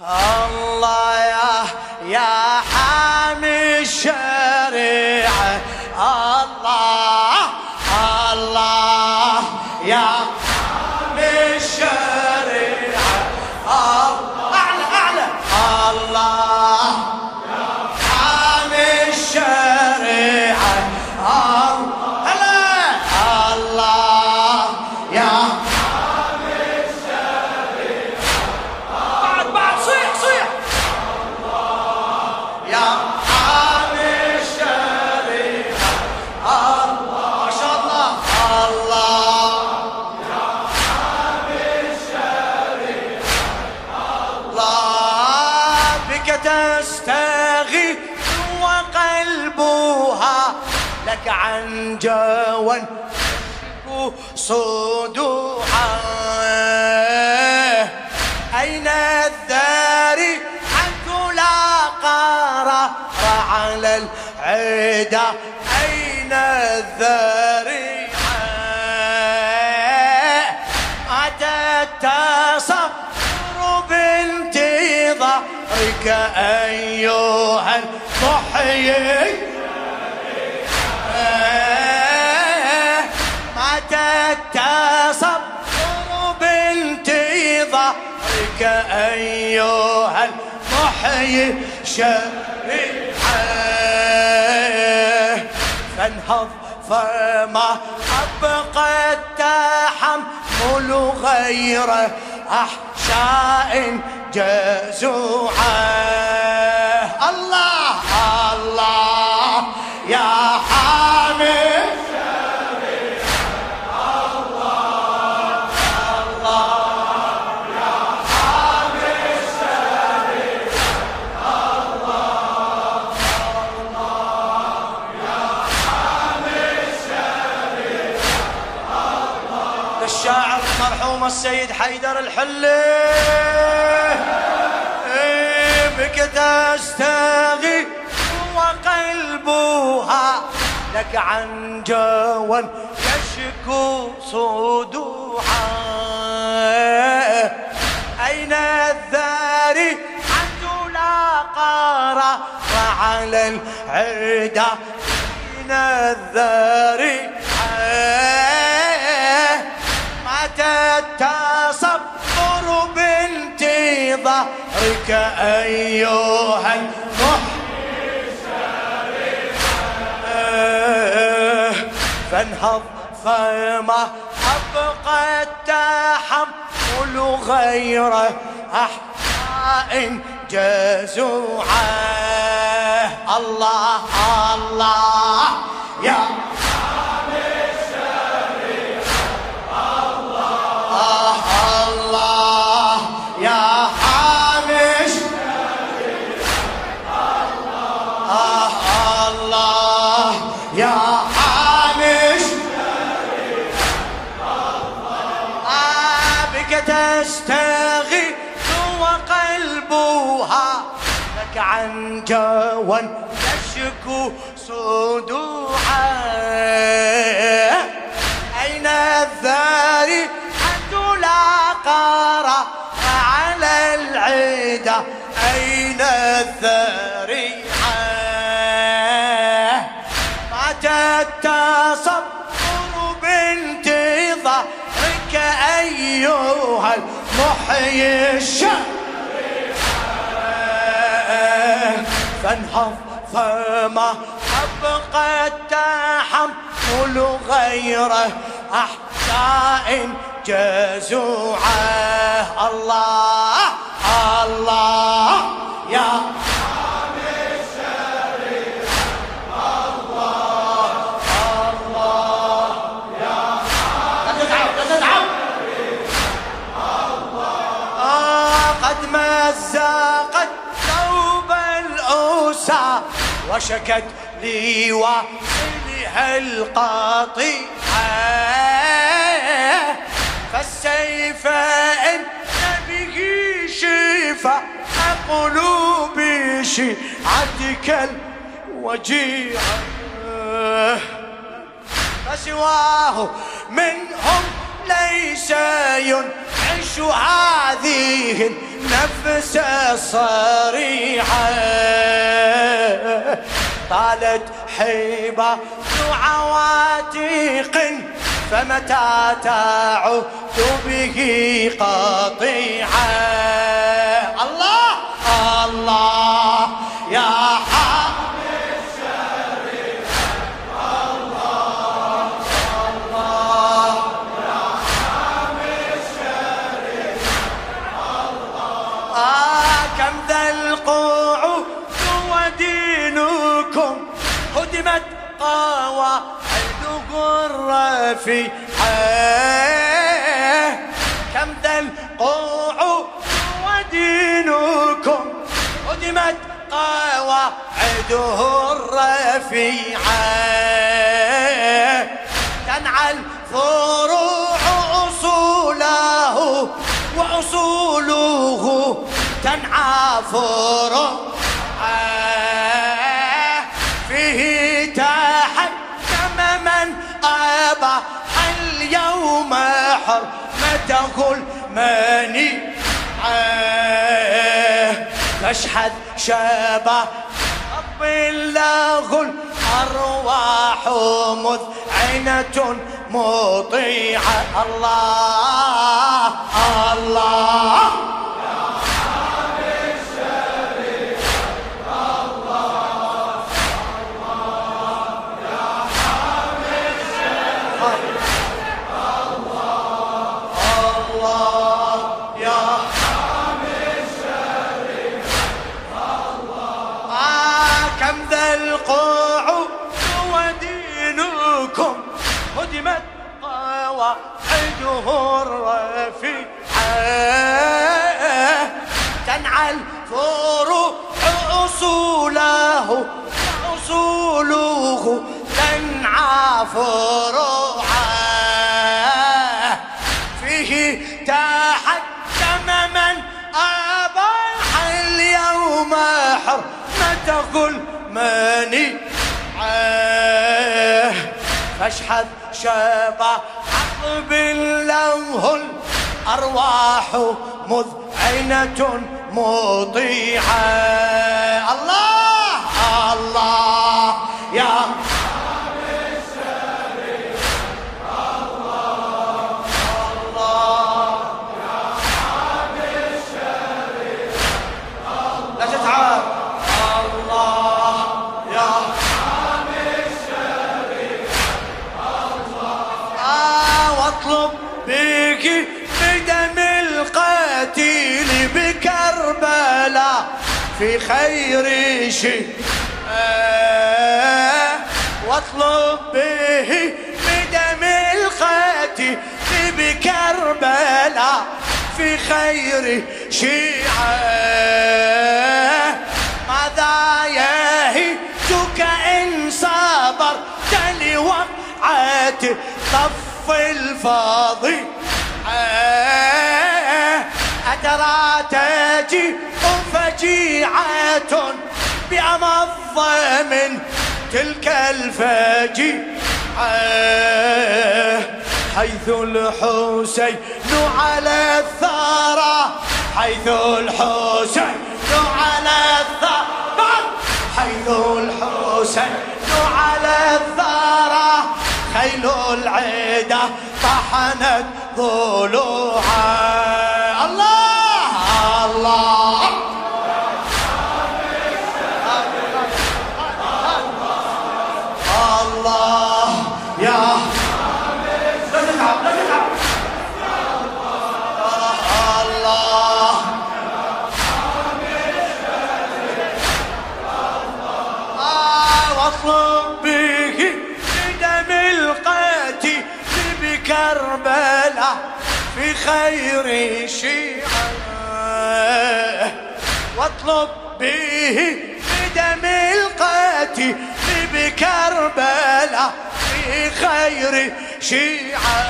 الله تستغيث وقلبها لك عن جوى صدوعا العدا أين الذاري أتت تصفر بانتظارك أيها المحيي. متى تصبر بانتظارك أيها المحيي. شريعة. فانهض فما أبقى التحمل غير أحشاء جزوعة. الله الله يا حامد السيد حيدر الحلي. إيه بك تستغي وقلبها لك عن جوى يشكو صدوعا أين الذاري عنده لا قرار على العدا؟ أين الذاري بانتظارك أيها المحيي فانهض فما أبقى التحمل غير أحياء جزوعة. الله الله يا تستغي وقلبها لك عن جوى يشكو صدوعا أين الذاري عنده لا قرار على العدا أين الذاري متى التصبر بانتظارك أيها المحيي الشر فانهض فما أبقى التحمل غير أحشاء جزوعة. الله الله يا قد مزقت ثوب الأوسى وشكت لي وصلها القطيعة فالسيف إن به شفاء قلوب شيعتك الوجيعة. فسواه منهم ليس ينعش هذه النفس الصريحة طالت حيبة عواتق فمتى تعود به قطيعة؟ الله الله يا حامل آه كم ذا القعود ودينكم هدمت قواعده الرفيعة كم ذا القعود ودينكم هدمت قواعده الرفيعة تنعى الفروع أصوله وأصوله تنعى فروعه فيه تحكم من أباح اليوم حرمته المنيعة تشحذ شبه رب له الأرواح مذعنة مطيعة. الله الله الله. قواعده الرفيعة تنعى الفروع أصوله أصوله تنعى فروعه فيه تحكم من أباح اليوم حرمته المنيعة فاشحذ شبع عقب له الأرواح مذعنة مطيعة. الله! الله! يا في خير شيء. آه واطلب به بدم القتيل بكربلاء. في خير شيعة ماذا يهيتك إن صبرت لوقعة طف الفاضي؟ أترى تجي فجيعة بأمض من تلك الفجيعة حيث الحسين على الثرى حيث الحسين على الثرى حيث الحسين على الثرى خيل العدا طحنت ضلوعا. بكربلاء في خير شيعة. واطلب به بدم القتيل بكربلاء في خير شيعة.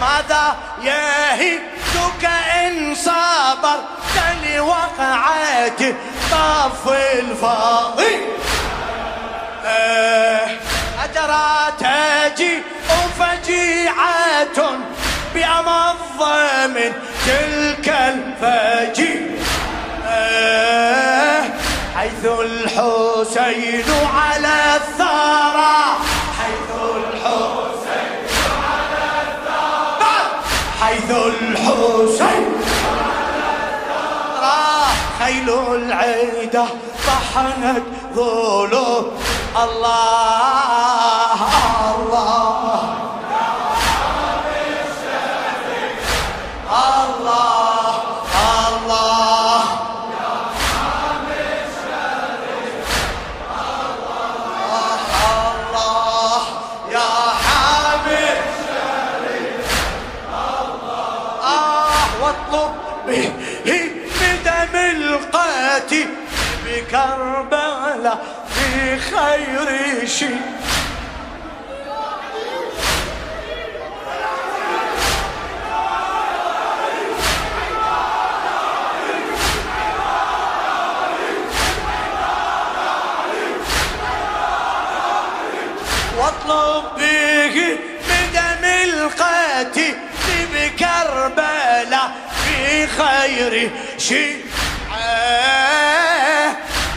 ماذا يهدك إن صبرت لوقعة طف الفاضي أترى تجي بأمض من تلك الفجير حيث الحسين على الثرى. حيث الحسين على الثرى. حيث الحسين خيل العيدة طحنت ظلوم الله الله. في خير شيء واطلب به بدم القاتل بكربلاء في خير شيء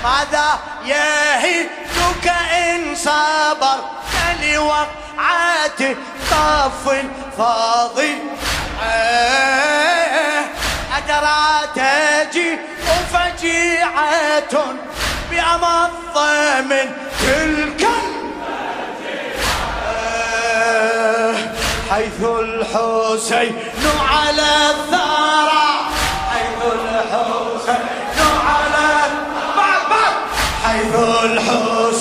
ماذا يهدك إن صبر لوقعات طف فاضي أدرى تجي فجيعة بأمض من تلك حيث الحسين على الثرى. حيث الحسين حيث الحسين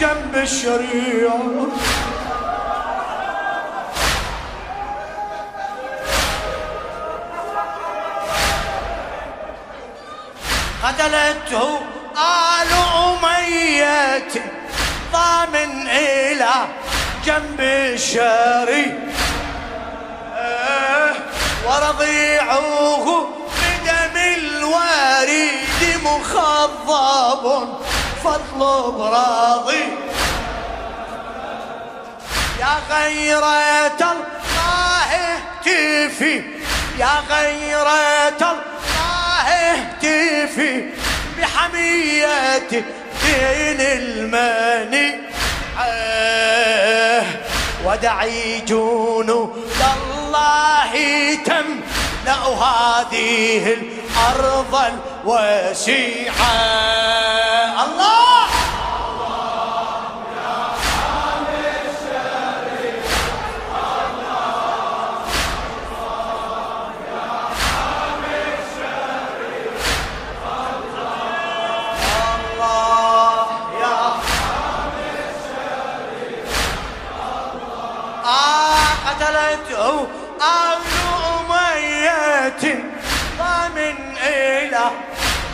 جنب الشريع قتلته آل أمية. ضامن إلى جنب الشريع ورضيعوه الوريد مخضب. فاطلب راضي يا غيرة الله اهتفي يا غيرة الله اهتفي بحمية دين الماني ودعي جنود الله تملأ هذه الأرض الوسيعة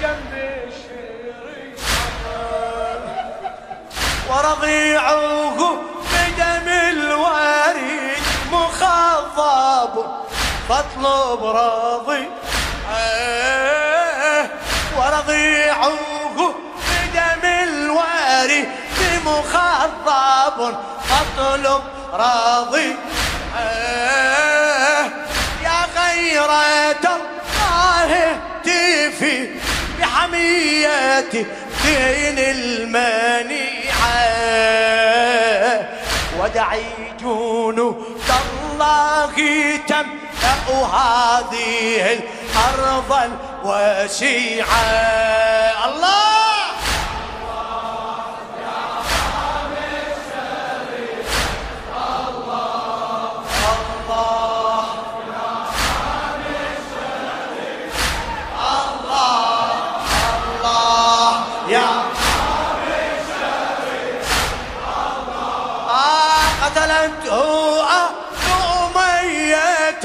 جنب الشريك ورضيعه بدم الوريد مخضب فاطلب راضي. ورضيعه بدم الوريد مخضب فاطلب راضي. يا غيرة الله تفي بحمية دين المنيعة. ودعي جنود الله تملأ هذه الأرض الوسيعة الله! عادته أمية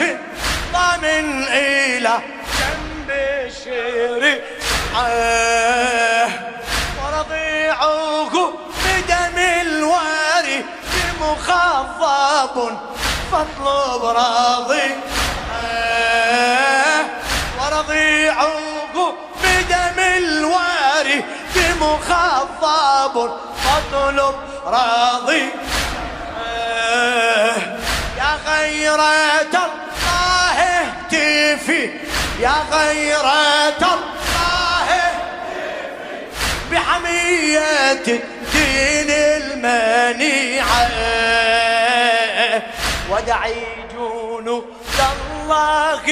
ضامن إلى جنب الشريعة ورضيعه بدم الواري مخضب فاطلب راضي. ورضيعه بدم الواري مخضب فاطلب راضي. يا غيرة الله بحمية الدين المنيعة. ودعي جنود الله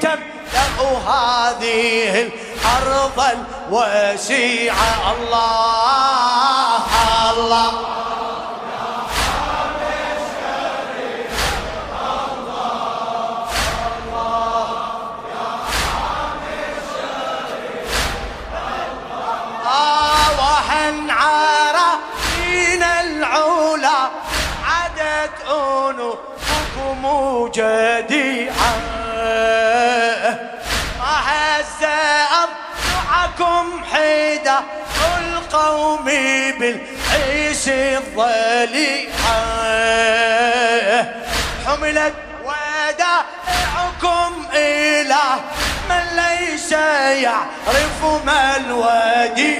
تملأ هذه الأرض الوسيعة الله الله. جديعة. ما هز أضلعكم حيدة القوم بالعيش الضليعة. حملت ودائعكم إلى من ليس يعرف ما الودي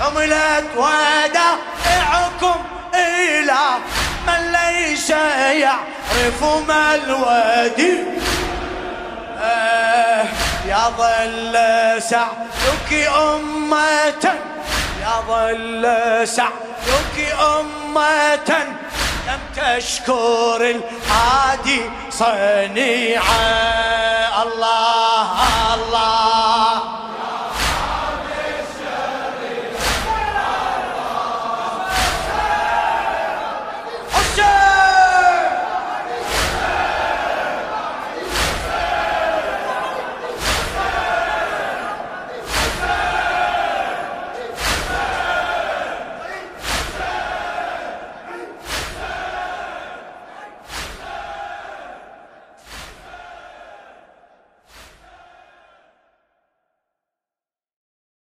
حملت ودائعكم إلى ليس يعرف ما آه يا ظل سعدك أمة. يا ظل سعدك أمة. لم تشكر الهادي صنيعا الله الله